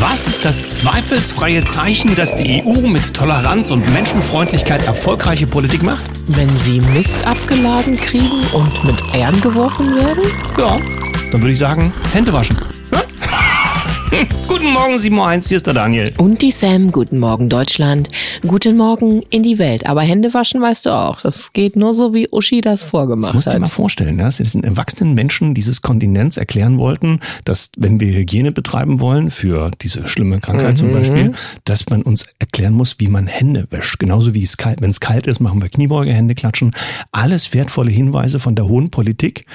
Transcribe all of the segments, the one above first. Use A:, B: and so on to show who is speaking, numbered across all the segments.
A: Was ist das zweifelsfreie Zeichen, dass die EU mit Toleranz und Menschenfreundlichkeit erfolgreiche Politik macht?
B: Wenn sie Mist abgeladen kriegen und mit Eiern geworfen werden?
A: Ja, dann würde ich sagen, Hände waschen. Guten Morgen, 7.1 hier ist der Daniel.
B: Und die Sam, guten Morgen Deutschland, guten Morgen in die Welt. Aber Hände waschen weißt du auch, das geht nur so, wie Uschi das vorgemacht
A: das musst
B: hat.
A: dir mal vorstellen, dass diesen erwachsenen Menschen dieses Kontinents erklären wollten, dass wenn wir Hygiene betreiben wollen, für diese schlimme Krankheit
B: Mhm.
A: zum Beispiel, dass man uns erklären muss, wie man Hände wäscht. Genauso wie es kalt, wenn es kalt ist, machen wir Kniebeuge, Hände klatschen. Alles wertvolle Hinweise von der hohen Politik.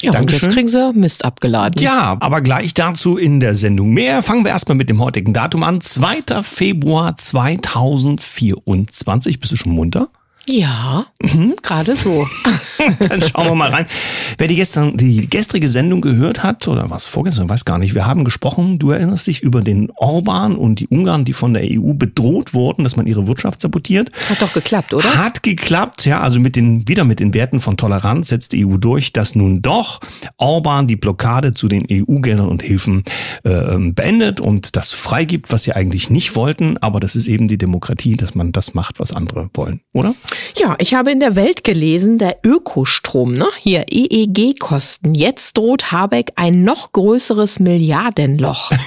B: Ja, und
A: Dankeschön.
B: jetzt kriegen sie Mist abgeladen.
A: Ja, aber gleich dazu in der Sendung mehr. Fangen wir erstmal mit dem heutigen Datum an. 2. Februar 2024. Bist du schon munter?
B: Ja,
A: Mhm.
B: gerade so.
A: Dann schauen wir mal rein. Wer die, gestern, die gestrige Sendung gehört hat, oder was vorgestern, weiß gar nicht, wir haben gesprochen, du erinnerst dich über den Orban und die Ungarn, die von der EU bedroht wurden, dass man ihre Wirtschaft sabotiert.
B: Hat doch geklappt, oder?
A: Hat geklappt, ja, also mit den, wieder mit den Werten von Toleranz setzt die EU durch, dass nun doch Orban die Blockade zu den EU-Geldern und Hilfen äh, beendet und das freigibt, was sie eigentlich nicht wollten, aber das ist eben die Demokratie, dass man das macht, was andere wollen, oder?
B: Ja, ich habe in der Welt gelesen, der Ökostrom, ne? Hier EEG-Kosten. Jetzt droht Habeck ein noch größeres Milliardenloch.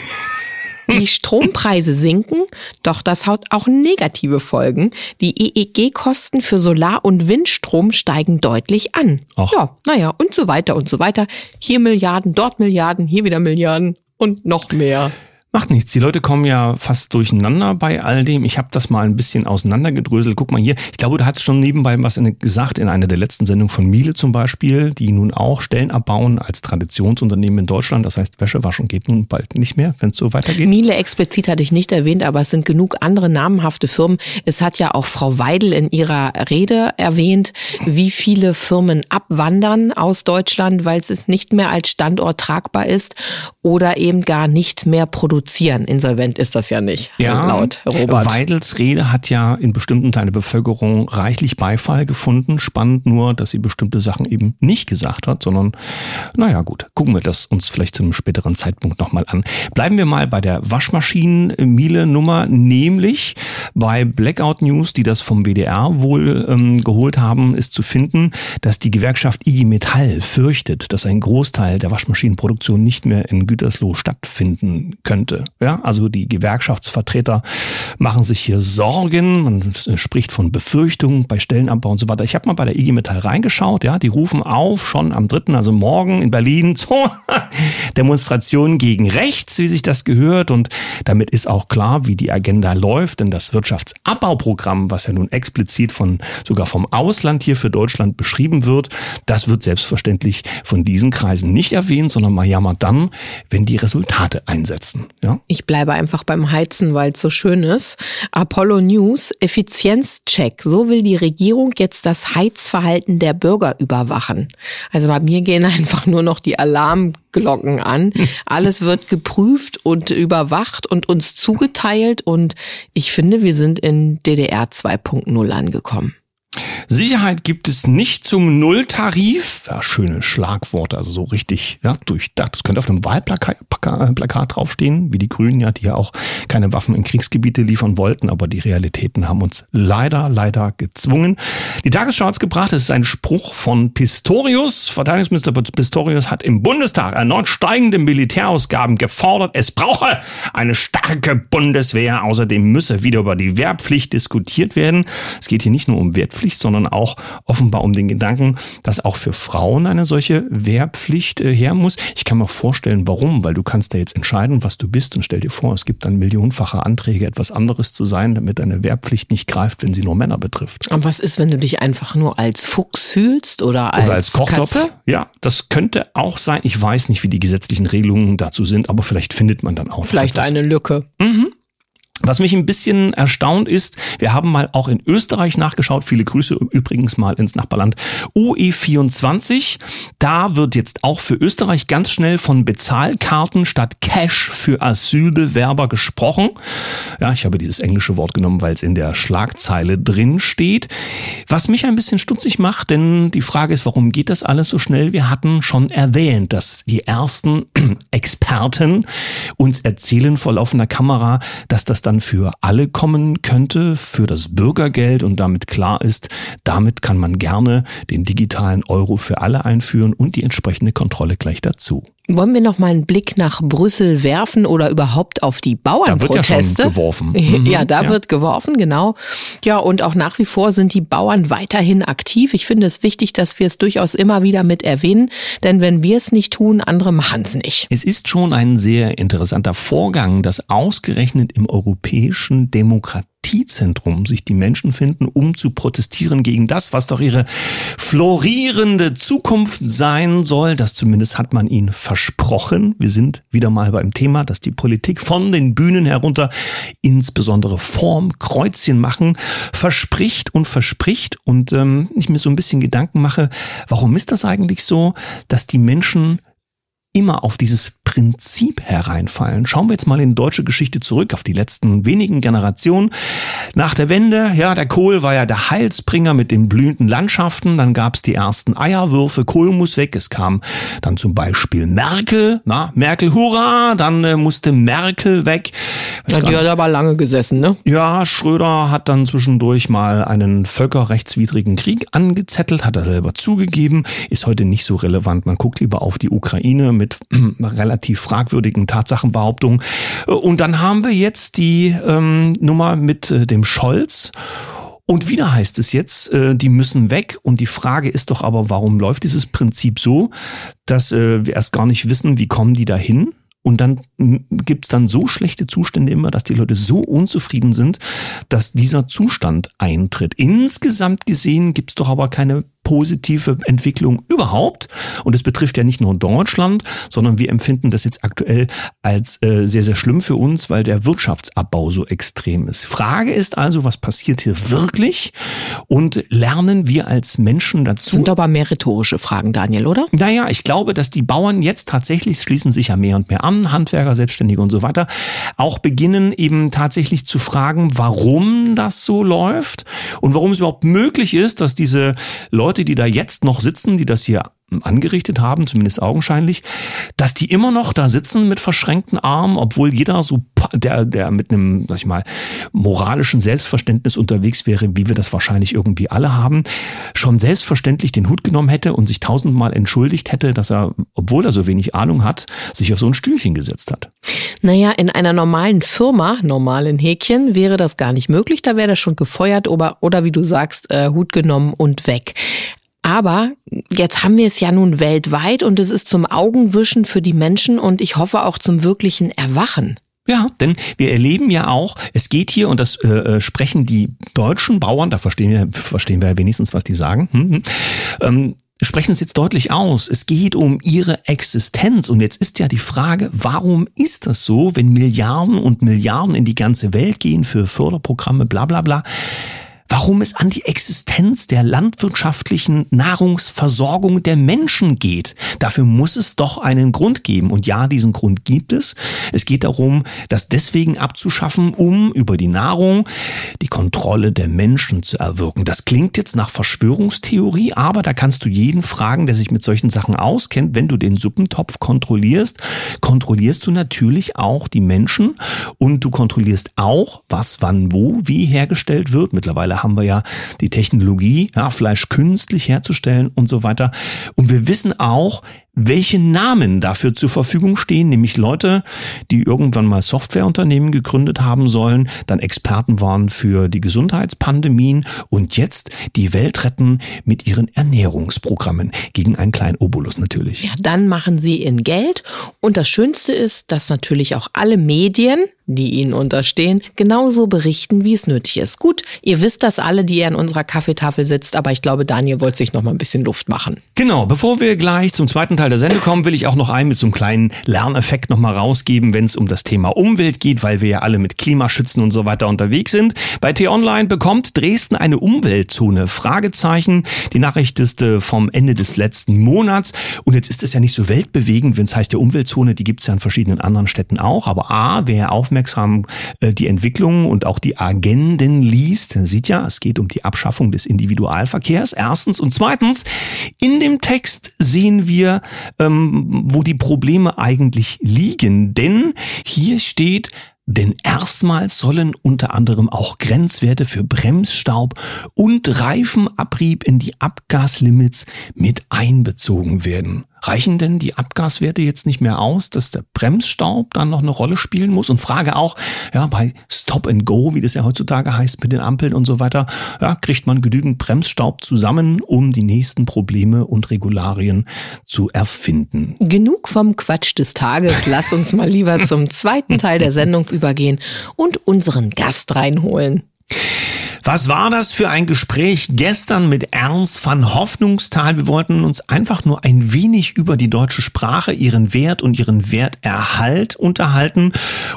B: Die Strompreise sinken, doch das hat auch negative Folgen. Die EEG-Kosten für Solar- und Windstrom steigen deutlich an.
A: Ach.
B: Ja, naja, und so weiter und so weiter. Hier Milliarden, dort Milliarden, hier wieder Milliarden und noch mehr.
A: Macht nichts. Die Leute kommen ja fast durcheinander bei all dem. Ich habe das mal ein bisschen auseinandergedröselt. Guck mal hier. Ich glaube, du hast schon nebenbei was in, gesagt in einer der letzten Sendungen von Miele zum Beispiel, die nun auch Stellen abbauen als Traditionsunternehmen in Deutschland. Das heißt, Wäsche waschen geht nun bald nicht mehr, wenn es so weitergeht.
B: Miele explizit hatte ich nicht erwähnt, aber es sind genug andere namenhafte Firmen. Es hat ja auch Frau Weidel in ihrer Rede erwähnt, wie viele Firmen abwandern aus Deutschland, weil es nicht mehr als Standort tragbar ist oder eben gar nicht mehr produzieren. Insolvent ist das ja nicht, laut Robert.
A: Weidels Rede hat ja in bestimmten Teilen der Bevölkerung reichlich Beifall gefunden. Spannend nur, dass sie bestimmte Sachen eben nicht gesagt hat, sondern, naja, gut, gucken wir das uns vielleicht zu einem späteren Zeitpunkt nochmal an. Bleiben wir mal bei der Waschmaschinen-Miele-Nummer, nämlich bei Blackout News, die das vom WDR wohl ähm, geholt haben, ist zu finden, dass die Gewerkschaft IG Metall fürchtet, dass ein Großteil der Waschmaschinenproduktion nicht mehr in Gütersloh stattfinden könnte. Ja, also die Gewerkschaftsvertreter machen sich hier Sorgen, man spricht von Befürchtungen bei Stellenabbau und so weiter. Ich habe mal bei der IG Metall reingeschaut, ja, die rufen auf, schon am 3., also morgen in Berlin, zur Demonstration gegen rechts, wie sich das gehört. Und damit ist auch klar, wie die Agenda läuft, denn das Wirtschaftsabbauprogramm, was ja nun explizit von sogar vom Ausland hier für Deutschland beschrieben wird, das wird selbstverständlich von diesen Kreisen nicht erwähnt, sondern man jammert dann, wenn die Resultate einsetzen. Ja?
B: Ich bleibe einfach beim Heizen, weil es so schön ist. Apollo News, Effizienzcheck. So will die Regierung jetzt das Heizverhalten der Bürger überwachen. Also bei mir gehen einfach nur noch die Alarmglocken an. Alles wird geprüft und überwacht und uns zugeteilt. Und ich finde, wir sind in DDR 2.0 angekommen.
A: Sicherheit gibt es nicht zum Nulltarif. Ja, schöne Schlagworte, also so richtig ja, durchdacht. Das könnte auf einem Wahlplakat Plaka- Plakat draufstehen, wie die Grünen ja, die ja auch keine Waffen in Kriegsgebiete liefern wollten, aber die Realitäten haben uns leider, leider gezwungen. Die Tagesschau hat's gebracht, es ist ein Spruch von Pistorius. Verteidigungsminister Pistorius hat im Bundestag erneut steigende Militärausgaben gefordert. Es brauche eine starke Bundeswehr. Außerdem müsse wieder über die Wehrpflicht diskutiert werden. Es geht hier nicht nur um Wehrpflicht, sondern auch offenbar um den Gedanken, dass auch für Frauen eine solche Wehrpflicht äh, her muss. Ich kann mir vorstellen, warum, weil du kannst da jetzt entscheiden, was du bist und stell dir vor, es gibt dann millionenfache Anträge, etwas anderes zu sein, damit eine Wehrpflicht nicht greift, wenn sie nur Männer betrifft.
B: Und was ist, wenn du dich einfach nur als Fuchs fühlst oder als,
A: Oder als Kochtopf.
B: Katze?
A: Ja, das könnte auch sein. Ich weiß nicht, wie die gesetzlichen Regelungen dazu sind, aber vielleicht findet man dann auch
B: Vielleicht
A: etwas.
B: eine Lücke.
A: Was mich ein bisschen erstaunt ist, wir haben mal auch in Österreich nachgeschaut, viele Grüße übrigens mal ins Nachbarland, OE24, da wird jetzt auch für Österreich ganz schnell von Bezahlkarten statt Cash für Asylbewerber gesprochen. Ja, ich habe dieses englische Wort genommen, weil es in der Schlagzeile drin steht. Was mich ein bisschen stutzig macht, denn die Frage ist, warum geht das alles so schnell? Wir hatten schon erwähnt, dass die ersten Experten uns erzählen vor laufender Kamera, dass das dann für alle kommen könnte, für das Bürgergeld und damit klar ist, damit kann man gerne den digitalen Euro für alle einführen und die entsprechende Kontrolle gleich dazu.
B: Wollen wir noch mal einen Blick nach Brüssel werfen oder überhaupt auf die Bauernproteste?
A: Da wird ja schon geworfen.
B: Mhm, ja, da ja. wird geworfen, genau. Ja, und auch nach wie vor sind die Bauern weiterhin aktiv. Ich finde es wichtig, dass wir es durchaus immer wieder mit erwähnen, denn wenn wir es nicht tun, andere machen es nicht.
A: Es ist schon ein sehr interessanter Vorgang, dass ausgerechnet im europäischen Demokratie Demokratiezentrum sich die Menschen finden, um zu protestieren gegen das, was doch ihre florierende Zukunft sein soll. Das zumindest hat man ihnen versprochen. Wir sind wieder mal beim Thema, dass die Politik von den Bühnen herunter insbesondere Form, Kreuzchen machen, verspricht und verspricht. Und ähm, ich mir so ein bisschen Gedanken mache, warum ist das eigentlich so, dass die Menschen immer auf dieses Prinzip hereinfallen. Schauen wir jetzt mal in deutsche Geschichte zurück, auf die letzten wenigen Generationen. Nach der Wende, ja, der Kohl war ja der Heilsbringer mit den blühenden Landschaften. Dann gab es die ersten Eierwürfe, Kohl muss weg. Es kam dann zum Beispiel Merkel, na, Merkel, hurra, dann äh, musste Merkel weg.
B: Ja, die hat aber lange gesessen, ne?
A: Ja, Schröder hat dann zwischendurch mal einen völkerrechtswidrigen Krieg angezettelt, hat er selber zugegeben, ist heute nicht so relevant. Man guckt lieber auf die Ukraine mit relativ fragwürdigen Tatsachenbehauptungen. Und dann haben wir jetzt die ähm, Nummer mit äh, dem Scholz. Und wieder heißt es jetzt, äh, die müssen weg. Und die Frage ist doch aber, warum läuft dieses Prinzip so, dass äh, wir erst gar nicht wissen, wie kommen die dahin? Und dann gibt's dann so schlechte Zustände immer, dass die Leute so unzufrieden sind, dass dieser Zustand eintritt. Insgesamt gesehen gibt's doch aber keine positive Entwicklung überhaupt. Und es betrifft ja nicht nur Deutschland, sondern wir empfinden das jetzt aktuell als äh, sehr, sehr schlimm für uns, weil der Wirtschaftsabbau so extrem ist. Frage ist also, was passiert hier wirklich? Und lernen wir als Menschen dazu? Das
B: sind aber mehr rhetorische Fragen, Daniel, oder?
A: Naja, ich glaube, dass die Bauern jetzt tatsächlich, schließen sich ja mehr und mehr an, Handwerker, Selbstständige und so weiter, auch beginnen eben tatsächlich zu fragen, warum das so läuft und warum es überhaupt möglich ist, dass diese Leute, die da jetzt noch sitzen, die das hier angerichtet haben, zumindest augenscheinlich, dass die immer noch da sitzen mit verschränkten Armen, obwohl jeder so, der, der mit einem, sag ich mal, moralischen Selbstverständnis unterwegs wäre, wie wir das wahrscheinlich irgendwie alle haben, schon selbstverständlich den Hut genommen hätte und sich tausendmal entschuldigt hätte, dass er, obwohl er so wenig Ahnung hat, sich auf so ein Stühlchen gesetzt hat.
B: Naja, in einer normalen Firma, normalen Häkchen, wäre das gar nicht möglich. Da wäre das schon gefeuert oder, oder wie du sagst, äh, Hut genommen und weg. Aber jetzt haben wir es ja nun weltweit und es ist zum Augenwischen für die Menschen und ich hoffe auch zum wirklichen Erwachen.
A: Ja, denn wir erleben ja auch, es geht hier, und das äh, äh sprechen die deutschen Bauern, da verstehen wir, verstehen wir ja wenigstens, was die sagen, hm, hm, ähm, sprechen es jetzt deutlich aus. Es geht um ihre Existenz. Und jetzt ist ja die Frage, warum ist das so, wenn Milliarden und Milliarden in die ganze Welt gehen für Förderprogramme, bla bla bla? Warum es an die Existenz der landwirtschaftlichen Nahrungsversorgung der Menschen geht. Dafür muss es doch einen Grund geben. Und ja, diesen Grund gibt es. Es geht darum, das deswegen abzuschaffen, um über die Nahrung die Kontrolle der Menschen zu erwirken. Das klingt jetzt nach Verschwörungstheorie, aber da kannst du jeden fragen, der sich mit solchen Sachen auskennt. Wenn du den Suppentopf kontrollierst, kontrollierst du natürlich auch die Menschen und du kontrollierst auch, was wann wo wie hergestellt wird. Mittlerweile haben wir ja die Technologie, ja, Fleisch künstlich herzustellen und so weiter. Und wir wissen auch, welche Namen dafür zur Verfügung stehen, nämlich Leute, die irgendwann mal Softwareunternehmen gegründet haben sollen, dann Experten waren für die Gesundheitspandemien und jetzt die Welt retten mit ihren Ernährungsprogrammen gegen einen kleinen Obolus natürlich.
B: Ja, dann machen sie in Geld und das Schönste ist, dass natürlich auch alle Medien die ihnen unterstehen, genauso berichten, wie es nötig ist. Gut, ihr wisst das alle, die ihr an unserer Kaffeetafel sitzt, aber ich glaube, Daniel wollte sich noch mal ein bisschen Luft machen.
A: Genau, bevor wir gleich zum zweiten Teil der Sendung kommen, will ich auch noch einen mit so einem kleinen Lerneffekt noch mal rausgeben, wenn es um das Thema Umwelt geht, weil wir ja alle mit Klimaschützen und so weiter unterwegs sind. Bei T-Online bekommt Dresden eine Umweltzone. Fragezeichen. Die Nachricht ist äh, vom Ende des letzten Monats. Und jetzt ist es ja nicht so weltbewegend, wenn es heißt, der Umweltzone, die gibt es ja in verschiedenen anderen Städten auch. Aber A, wer aufmerksam äh, die Entwicklungen und auch die Agenden liest, sieht ja, es geht um die Abschaffung des Individualverkehrs. Erstens. Und zweitens, in dem Text sehen wir, ähm, wo die Probleme eigentlich liegen. Denn hier steht, denn erstmals sollen unter anderem auch Grenzwerte für Bremsstaub und Reifenabrieb in die Abgaslimits mit einbezogen werden. Reichen denn die Abgaswerte jetzt nicht mehr aus, dass der Bremsstaub dann noch eine Rolle spielen muss? Und frage auch, ja, bei Stop and Go, wie das ja heutzutage heißt mit den Ampeln und so weiter, ja, kriegt man genügend Bremsstaub zusammen, um die nächsten Probleme und Regularien zu erfinden.
B: Genug vom Quatsch des Tages. Lass uns mal lieber zum zweiten Teil der Sendung übergehen und unseren Gast reinholen.
A: Was war das für ein Gespräch gestern mit Ernst van Hoffnungstal? Wir wollten uns einfach nur ein wenig über die deutsche Sprache, ihren Wert und ihren Werterhalt unterhalten.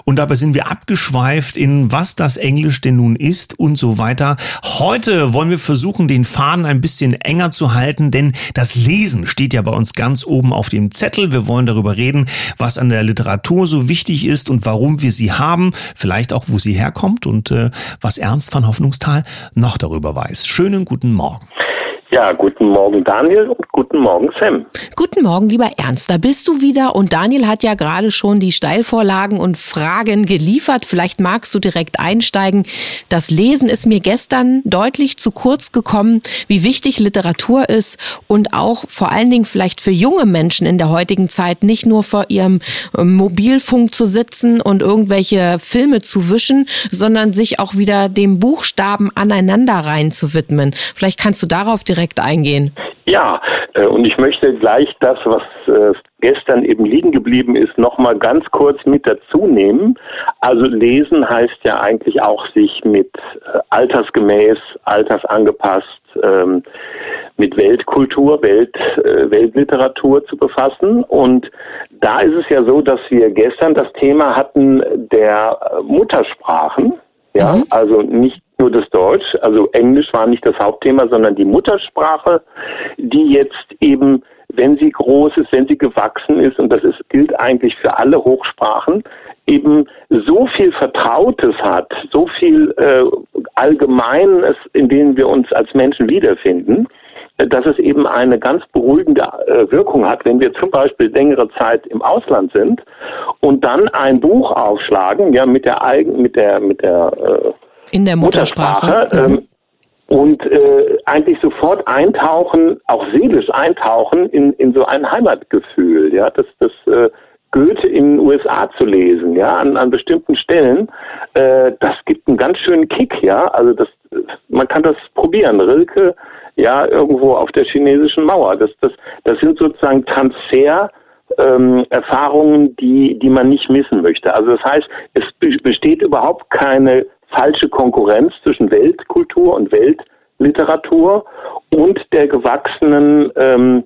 A: Und dabei sind wir abgeschweift in was das Englisch denn nun ist und so weiter. Heute wollen wir versuchen, den Faden ein bisschen enger zu halten, denn das Lesen steht ja bei uns ganz oben auf dem Zettel. Wir wollen darüber reden, was an der Literatur so wichtig ist und warum wir sie haben, vielleicht auch, wo sie herkommt und äh, was Ernst van Hoffnungstal Portal noch darüber weiß. Schönen guten Morgen.
C: Ja, guten Morgen Daniel und guten Morgen Sam.
B: Guten Morgen, lieber Ernst. Da bist du wieder und Daniel hat ja gerade schon die Steilvorlagen und Fragen geliefert. Vielleicht magst du direkt einsteigen. Das Lesen ist mir gestern deutlich zu kurz gekommen, wie wichtig Literatur ist und auch vor allen Dingen vielleicht für junge Menschen in der heutigen Zeit nicht nur vor ihrem ähm, Mobilfunk zu sitzen und irgendwelche Filme zu wischen, sondern sich auch wieder dem Buchstaben aneinander rein zu widmen. Vielleicht kannst du darauf direkt direkt eingehen.
C: Ja, äh, und ich möchte gleich das, was äh, gestern eben liegen geblieben ist, nochmal ganz kurz mit dazu nehmen. Also lesen heißt ja eigentlich auch sich mit äh, altersgemäß, altersangepasst, ähm, mit Weltkultur, Welt, Weltliteratur zu befassen. Und da ist es ja so, dass wir gestern das Thema hatten der Muttersprachen. Ja, mhm. also nicht nur das Deutsch, also Englisch war nicht das Hauptthema, sondern die Muttersprache, die jetzt eben, wenn sie groß ist, wenn sie gewachsen ist, und das ist, gilt eigentlich für alle Hochsprachen, eben so viel Vertrautes hat, so viel äh, Allgemeines, in denen wir uns als Menschen wiederfinden, dass es eben eine ganz beruhigende äh, Wirkung hat, wenn wir zum Beispiel längere Zeit im Ausland sind und dann ein Buch aufschlagen, ja, mit der eigen, mit der, mit der äh,
B: in der Muttersprache.
C: Muttersprache mhm. ähm, und äh, eigentlich sofort eintauchen, auch seelisch eintauchen in, in so ein Heimatgefühl, ja, das, das äh, Goethe in den USA zu lesen, ja, an, an bestimmten Stellen, äh, das gibt einen ganz schönen Kick, ja, also das, man kann das probieren, Rilke, ja, irgendwo auf der chinesischen Mauer, das, das, das sind sozusagen Transfer, ähm, Erfahrungen, die, die man nicht missen möchte. Also das heißt, es besteht überhaupt keine falsche Konkurrenz zwischen Weltkultur und Weltliteratur und der gewachsenen ähm,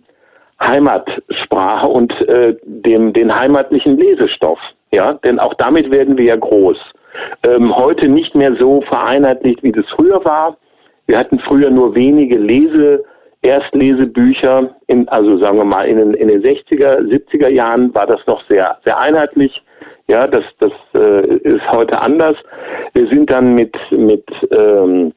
C: Heimatsprache und äh, dem den heimatlichen Lesestoff. Ja, denn auch damit werden wir ja groß. Ähm, heute nicht mehr so vereinheitlicht, wie das früher war. Wir hatten früher nur wenige Lese Erstlesebücher, in, also sagen wir mal in den, in den 60er, 70er Jahren war das noch sehr, sehr einheitlich. Ja, das, das äh, ist heute anders. Wir sind dann mit, mit ähm,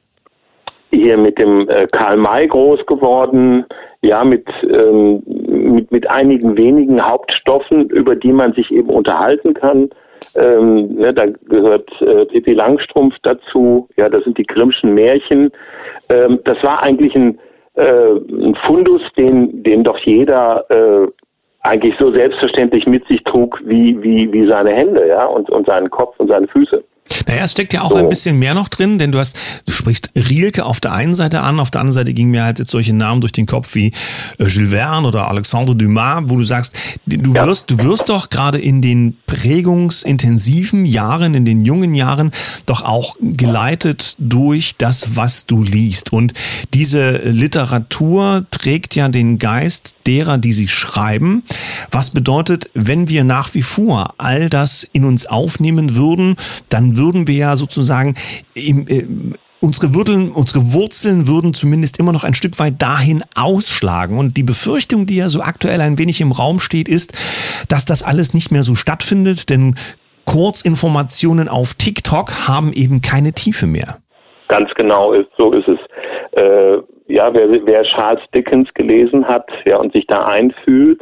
C: hier mit dem äh, Karl May groß geworden, ja, mit, ähm, mit, mit einigen wenigen Hauptstoffen, über die man sich eben unterhalten kann. Ähm, ne, da gehört äh, Pippi Langstrumpf dazu, ja, das sind die Grimmschen Märchen. Ähm, das war eigentlich ein, äh, ein Fundus, den, den doch jeder äh, eigentlich so selbstverständlich mit sich trug wie, wie, wie seine Hände, ja, und, und seinen Kopf und seine Füße.
A: Naja, es steckt ja auch so. ein bisschen mehr noch drin, denn du hast, du sprichst Rielke auf der einen Seite an, auf der anderen Seite gingen mir halt jetzt solche Namen durch den Kopf wie äh, Jules Verne oder Alexandre Dumas, wo du sagst, du ja. wirst, du wirst doch gerade in den prägungsintensiven Jahren, in den jungen Jahren doch auch geleitet durch das, was du liest. Und diese Literatur trägt ja den Geist derer, die sie schreiben. Was bedeutet, wenn wir nach wie vor all das in uns aufnehmen würden, dann würden wir ja sozusagen im, äh, unsere Wurzeln, unsere Wurzeln würden zumindest immer noch ein Stück weit dahin ausschlagen. Und die Befürchtung, die ja so aktuell ein wenig im Raum steht, ist, dass das alles nicht mehr so stattfindet, denn Kurzinformationen auf TikTok haben eben keine Tiefe mehr.
C: Ganz genau, ist, so ist es. Äh, ja, wer, wer Charles Dickens gelesen hat ja, und sich da einfühlt,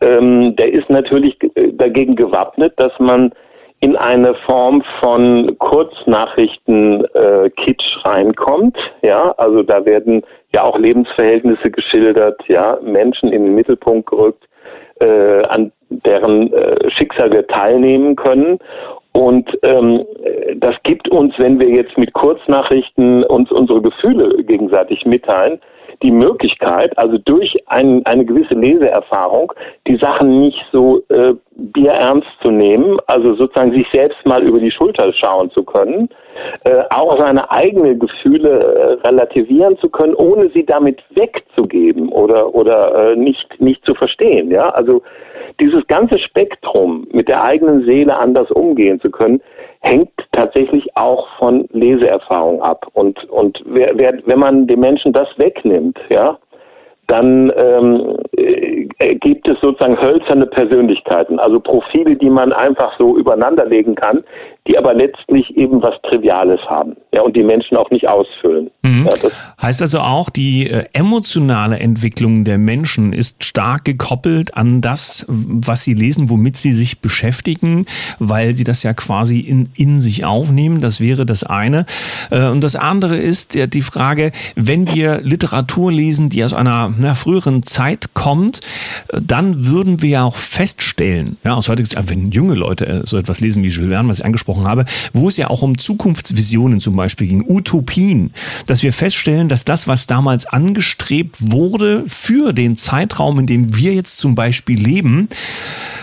C: ähm, der ist natürlich dagegen gewappnet, dass man in eine Form von Kurznachrichten-Kitsch äh, reinkommt. Ja, also da werden ja auch Lebensverhältnisse geschildert, ja, Menschen in den Mittelpunkt gerückt, äh, an deren äh, Schicksal wir teilnehmen können. Und ähm, das gibt uns, wenn wir jetzt mit Kurznachrichten uns unsere Gefühle gegenseitig mitteilen, die Möglichkeit, also durch ein, eine gewisse Leseerfahrung, die Sachen nicht so äh, bierernst zu nehmen, also sozusagen sich selbst mal über die Schulter schauen zu können, äh, auch seine eigenen Gefühle äh, relativieren zu können, ohne sie damit wegzugeben oder oder äh, nicht nicht zu verstehen. Ja, also dieses ganze Spektrum mit der eigenen Seele anders umgehen zu können, hängt tatsächlich auch von Leseerfahrung ab. Und, und wer, wer, wenn man den Menschen das wegnimmt, ja, dann ähm, äh, gibt es sozusagen hölzerne Persönlichkeiten, also Profile, die man einfach so übereinanderlegen kann, die aber letztlich eben was Triviales haben ja, und die Menschen auch nicht ausfüllen.
A: Mhm. Ja, heißt also auch, die äh, emotionale Entwicklung der Menschen ist stark gekoppelt an das, was sie lesen, womit sie sich beschäftigen, weil sie das ja quasi in, in sich aufnehmen. Das wäre das eine. Äh, und das andere ist ja die Frage, wenn wir Literatur lesen, die aus einer na, früheren Zeit kommt, äh, dann würden wir ja auch feststellen, ja, aus heutiger Sicht, wenn junge Leute äh, so etwas lesen wie Jules Verne, was ich angesprochen angesprochen habe, wo es ja auch um Zukunftsvisionen zum Beispiel ging, Utopien, dass wir feststellen, dass das, was damals angestrebt wurde für den Zeitraum, in dem wir jetzt zum Beispiel leben,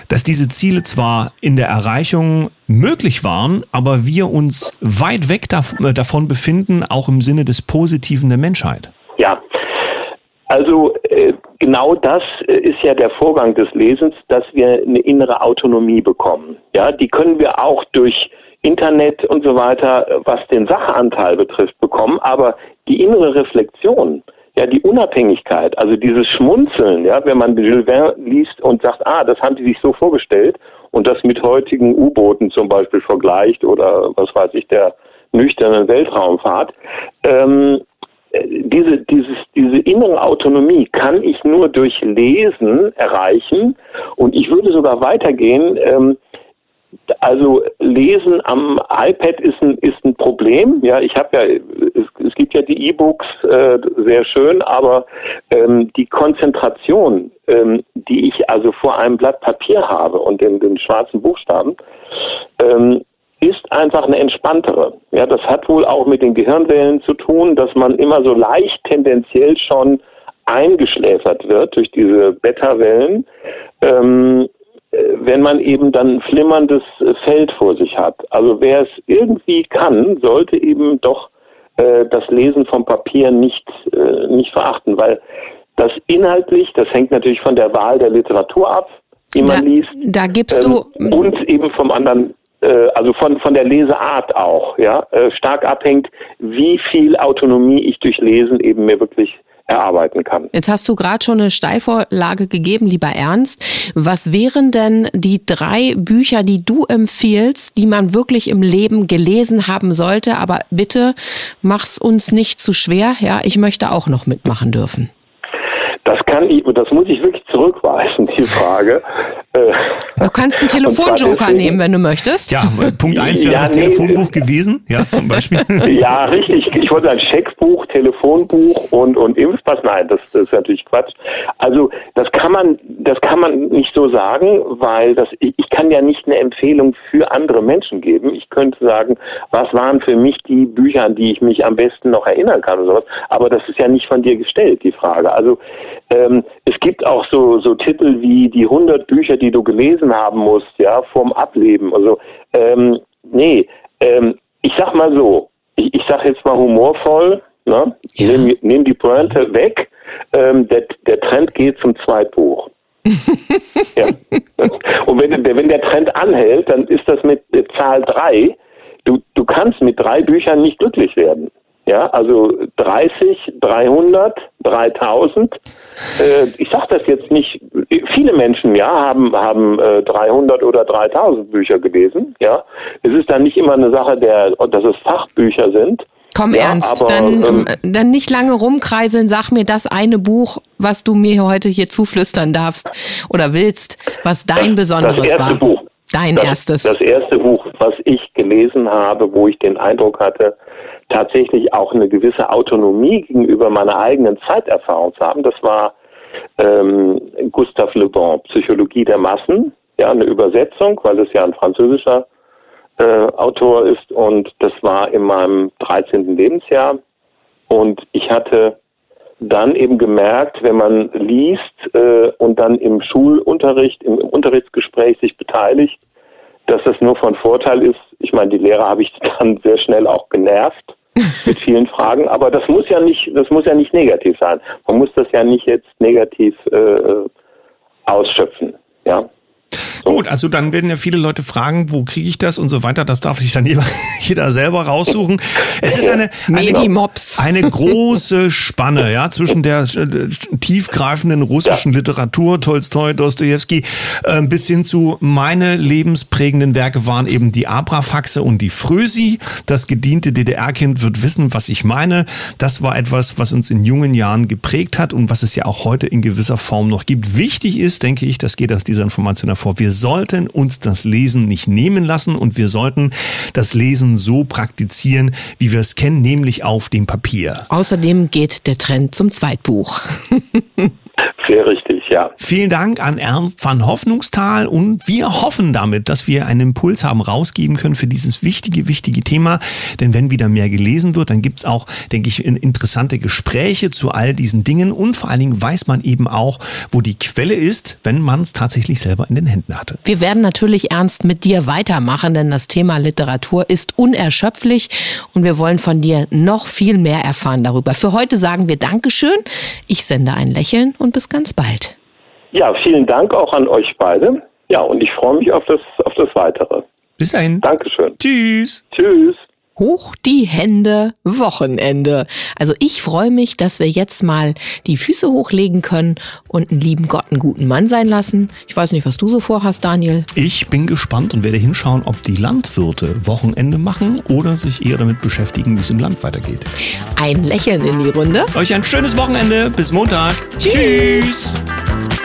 A: dass diese Ziele zwar in der Erreichung möglich waren, aber wir uns weit weg äh, davon befinden, auch im Sinne des Positiven der Menschheit.
C: Ja, also äh, genau das äh, ist ja der Vorgang des Lesens, dass wir eine innere Autonomie bekommen. Ja, die können wir auch durch Internet und so weiter, was den Sachanteil betrifft, bekommen, aber die innere Reflexion, ja, die Unabhängigkeit, also dieses Schmunzeln, ja, wenn man Jules Verne liest und sagt, ah, das haben die sich so vorgestellt und das mit heutigen U-Booten zum Beispiel vergleicht oder was weiß ich, der nüchternen Weltraumfahrt, ähm, diese, dieses, diese innere Autonomie kann ich nur durch Lesen erreichen und ich würde sogar weitergehen, ähm, also Lesen am iPad ist ein, ist ein Problem. Ja, ich habe ja, es, es, gibt ja die E-Books, äh, sehr schön, aber ähm, die Konzentration, ähm, die ich also vor einem Blatt Papier habe und den, den schwarzen Buchstaben, ähm, ist einfach eine entspanntere. Ja, das hat wohl auch mit den Gehirnwellen zu tun, dass man immer so leicht tendenziell schon eingeschläfert wird durch diese Beta-Wellen. Ähm, wenn man eben dann ein flimmerndes Feld vor sich hat. Also wer es irgendwie kann, sollte eben doch äh, das Lesen vom Papier nicht, äh, nicht verachten, weil das inhaltlich, das hängt natürlich von der Wahl der Literatur ab, die man da, liest.
B: Da gibst ähm,
C: du und eben vom anderen äh, also von, von der Leseart auch, ja, äh, stark abhängt, wie viel Autonomie ich durch Lesen eben mir wirklich erarbeiten kann.
B: Jetzt hast du gerade schon eine Steilvorlage gegeben, lieber Ernst. Was wären denn die drei Bücher, die du empfiehlst, die man wirklich im Leben gelesen haben sollte? Aber bitte mach's uns nicht zu schwer. Ja, ich möchte auch noch mitmachen dürfen.
C: Das kann ich, das muss ich wirklich zurückweisen, die Frage.
B: Du kannst einen Telefonjoker nehmen, wenn du möchtest.
A: Ja, Punkt eins wäre ja, das nee, Telefonbuch gewesen, ja, zum Beispiel.
C: Ja, richtig. Ich wollte ein Scheckbuch, Telefonbuch und, und Impfpass. Nein, das, das ist natürlich Quatsch. Also, das kann man, das kann man nicht so sagen, weil das, ich, ich kann ja nicht eine Empfehlung für andere Menschen geben. Ich könnte sagen, was waren für mich die Bücher, an die ich mich am besten noch erinnern kann oder sowas. Aber das ist ja nicht von dir gestellt, die Frage. Also, ähm, es gibt auch so, so Titel wie die 100 Bücher, die du gelesen haben musst, ja, vorm Ableben. Also, ähm, nee, ähm, ich sag mal so, ich, ich sag jetzt mal humorvoll, ne? Ja. Nehm, nehm die Pointe weg, ähm, der, der Trend geht zum Zweitbuch. ja. Und wenn, wenn der Trend anhält, dann ist das mit Zahl 3. Du, du kannst mit drei Büchern nicht glücklich werden. Ja, also 30, 300, 3000. Äh, ich sage das jetzt nicht. Viele Menschen, ja, haben haben äh, 300 oder 3000 Bücher gelesen. Ja, es ist dann nicht immer eine Sache, der, dass es Fachbücher sind.
B: Komm ja, ernst, aber, dann, ähm, dann nicht lange rumkreiseln. Sag mir das eine Buch, was du mir heute hier zuflüstern darfst oder willst, was dein das, Besonderes das erste war. Buch. Dein
C: das,
B: erstes.
C: Das erste Buch, was ich gelesen habe, wo ich den Eindruck hatte, tatsächlich auch eine gewisse Autonomie gegenüber meiner eigenen Zeiterfahrung zu haben. Das war ähm, Gustave Le Bon, Psychologie der Massen, ja, eine Übersetzung, weil es ja ein französischer äh, Autor ist und das war in meinem 13. Lebensjahr und ich hatte dann eben gemerkt, wenn man liest äh, und dann im Schulunterricht, im Unterrichtsgespräch sich beteiligt, dass das nur von Vorteil ist. Ich meine, die Lehrer habe ich dann sehr schnell auch genervt mit vielen Fragen. Aber das muss ja nicht, das muss ja nicht negativ sein. Man muss das ja nicht jetzt negativ äh, ausschöpfen. Ja.
A: Gut, also dann werden ja viele Leute fragen, wo kriege ich das und so weiter. Das darf sich dann jeder selber raussuchen. Es ist eine, eine, eine große Spanne ja, zwischen der äh, tiefgreifenden russischen Literatur, Tolstoi, Dostoevsky, äh, bis hin zu meine lebensprägenden Werke waren eben die Abrafaxe und die Frösi. Das gediente DDR-Kind wird wissen, was ich meine. Das war etwas, was uns in jungen Jahren geprägt hat und was es ja auch heute in gewisser Form noch gibt. Wichtig ist, denke ich, das geht aus dieser Information hervor. Wir sollten uns das Lesen nicht nehmen lassen und wir sollten das Lesen so praktizieren, wie wir es kennen, nämlich auf dem Papier.
B: Außerdem geht der Trend zum Zweitbuch.
C: Sehr richtig, ja.
A: Vielen Dank an Ernst van Hoffnungstal und wir hoffen damit, dass wir einen Impuls haben rausgeben können für dieses wichtige, wichtige Thema. Denn wenn wieder mehr gelesen wird, dann gibt's auch, denke ich, interessante Gespräche zu all diesen Dingen und vor allen Dingen weiß man eben auch, wo die Quelle ist, wenn man es tatsächlich selber in den Händen hatte.
B: Wir werden natürlich ernst mit dir weitermachen, denn das Thema Literatur ist unerschöpflich und wir wollen von dir noch viel mehr erfahren darüber. Für heute sagen wir Dankeschön. Ich sende ein Lächeln und bis ganz bald.
C: Ja, vielen Dank auch an euch beide. Ja, und ich freue mich auf das, auf das Weitere.
A: Bis dahin.
C: Dankeschön.
A: Tschüss.
C: Tschüss.
B: Hoch die Hände, Wochenende. Also ich freue mich, dass wir jetzt mal die Füße hochlegen können und einen lieben Gott einen guten Mann sein lassen. Ich weiß nicht, was du so vorhast, Daniel.
A: Ich bin gespannt und werde hinschauen, ob die Landwirte Wochenende machen oder sich eher damit beschäftigen, wie es im Land weitergeht.
B: Ein Lächeln in die Runde.
A: Euch ein schönes Wochenende. Bis Montag. Tschüss. Tschüss.